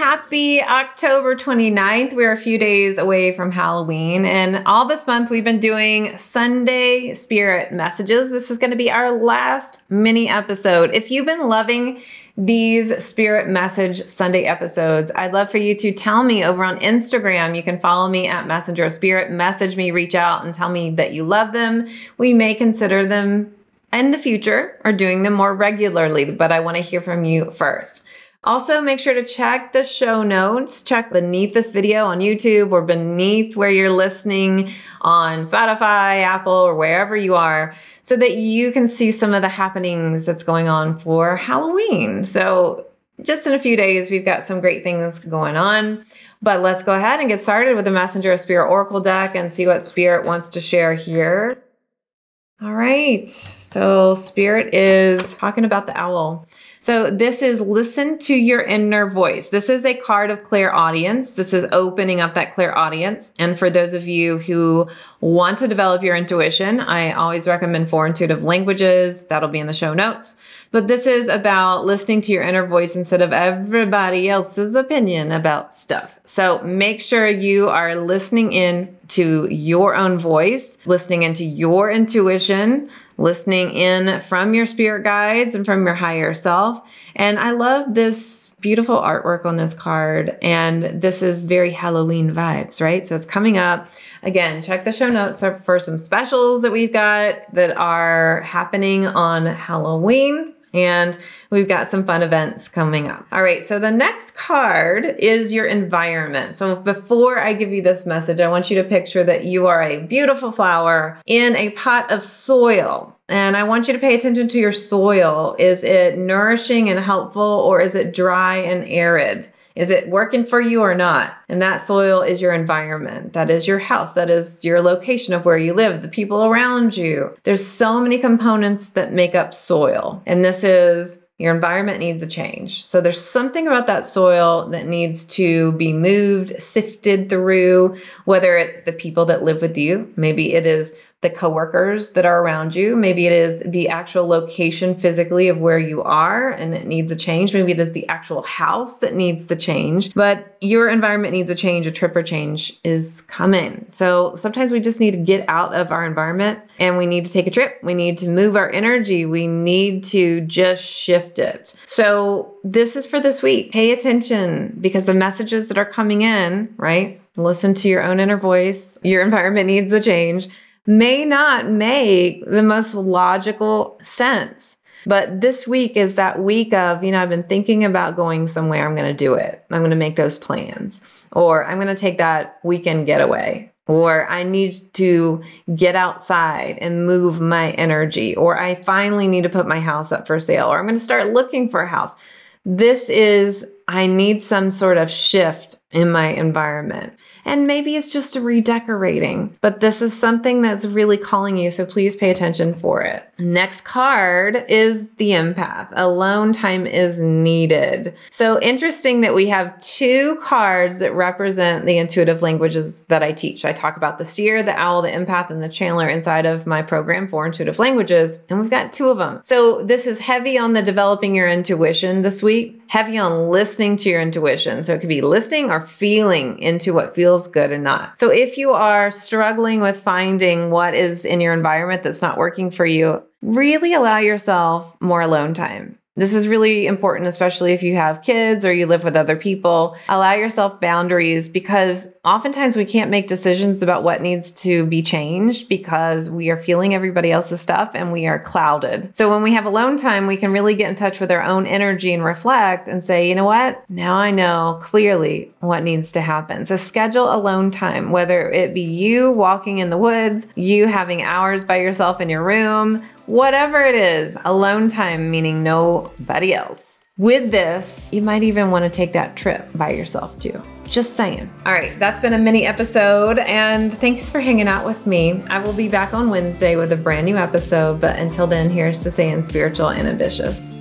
Happy October 29th. We're a few days away from Halloween, and all this month we've been doing Sunday spirit messages. This is going to be our last mini episode. If you've been loving these spirit message Sunday episodes, I'd love for you to tell me over on Instagram. You can follow me at Messenger Spirit, message me, reach out, and tell me that you love them. We may consider them in the future or doing them more regularly, but I want to hear from you first. Also, make sure to check the show notes. Check beneath this video on YouTube or beneath where you're listening on Spotify, Apple, or wherever you are so that you can see some of the happenings that's going on for Halloween. So, just in a few days, we've got some great things going on. But let's go ahead and get started with the Messenger of Spirit Oracle deck and see what Spirit wants to share here. All right. So, Spirit is talking about the owl. So this is listen to your inner voice. This is a card of clairaudience. This is opening up that clairaudience. And for those of you who want to develop your intuition, I always recommend four intuitive languages. That'll be in the show notes. But this is about listening to your inner voice instead of everybody else's opinion about stuff. So make sure you are listening in to your own voice, listening into your intuition, listening in from your spirit guides and from your higher self. And I love this beautiful artwork on this card. And this is very Halloween vibes, right? So it's coming up. Again, check the show notes for some specials that we've got that are happening on Halloween and we've got some fun events coming up. All right, so the next card is your environment. So before I give you this message, I want you to picture that you are a beautiful flower in a pot of soil. And I want you to pay attention to your soil. Is it nourishing and helpful or is it dry and arid? Is it working for you or not? And that soil is your environment. That is your house. That is your location of where you live, the people around you. There's so many components that make up soil. And this is your environment needs a change. So there's something about that soil that needs to be moved, sifted through, whether it's the people that live with you. Maybe it is the coworkers that are around you. Maybe it is the actual location physically of where you are and it needs a change. Maybe it is the actual house that needs to change, but your environment needs a change. A trip or change is coming. So sometimes we just need to get out of our environment and we need to take a trip. We need to move our energy. We need to just shift it. So this is for this week. Pay attention because the messages that are coming in, right? Listen to your own inner voice. Your environment needs a change may not make the most logical sense. But this week is that week of, you know, I've been thinking about going somewhere. I'm going to do it. I'm going to make those plans. Or I'm going to take that weekend getaway. Or I need to get outside and move my energy. Or I finally need to put my house up for sale. Or I'm going to start looking for a house. This is, I need some sort of shift in my environment. And maybe it's just a redecorating, but this is something that's really calling you. So please pay attention for it. Next card is the empath. Alone time is needed. So interesting that we have two cards that represent the intuitive languages that I teach. I talk about the seer, the owl, the empath, and the channeler inside of my program for intuitive languages. And we've got two of them. So this is heavy on the developing your intuition this week, heavy on listening to your intuition. So it could be listening or feeling into what feels feels good and not. So if you are struggling with finding what is in your environment that's not working for you, really allow yourself more alone time. This is really important, especially if you have kids or you live with other people. Allow yourself boundaries because oftentimes we can't make decisions about what needs to be changed because we are feeling everybody else's stuff and we are clouded. So when we have alone time, we can really get in touch with our own energy and reflect and say, you know what? Now I know clearly what needs to happen. So schedule alone time, whether it be you walking in the woods, you having hours by yourself in your room, whatever it is, alone time, meaning nobody else. With this, you might even want to take that trip by yourself too. Just saying. All right, that's been a mini episode, and thanks for hanging out with me. I will be back on Wednesday with a brand new episode, but until then, here's to staying spiritual and ambitious.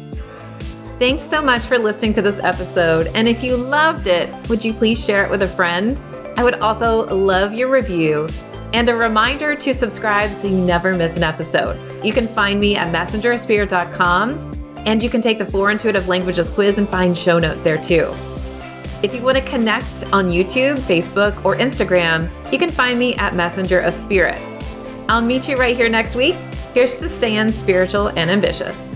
Thanks so much for listening to this episode. And if you loved it, would you please share it with a friend? I would also love your review and a reminder to subscribe so you never miss an episode. You can find me at messengerspirit.com and you can take the Four Intuitive Languages quiz and find show notes there too. If you want to connect on YouTube, Facebook, or Instagram, you can find me at Messenger of Spirit. I'll meet you right here next week. Here's to staying spiritual and ambitious.